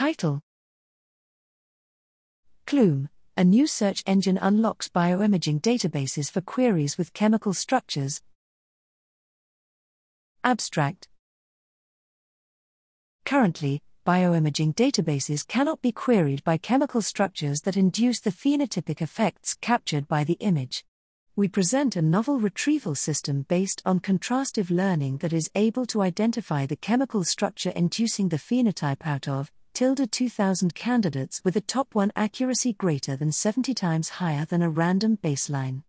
Title CLOOME A new search engine unlocks bioimaging databases for queries with chemical structures. Abstract Currently, bioimaging databases cannot be queried by chemical structures that induce the phenotypic effects captured by the image. We present a novel retrieval system based on contrastive learning that is able to identify the chemical structure inducing the phenotype out of tilde 2000 candidates with a top 1 accuracy greater than 70 times higher than a random baseline.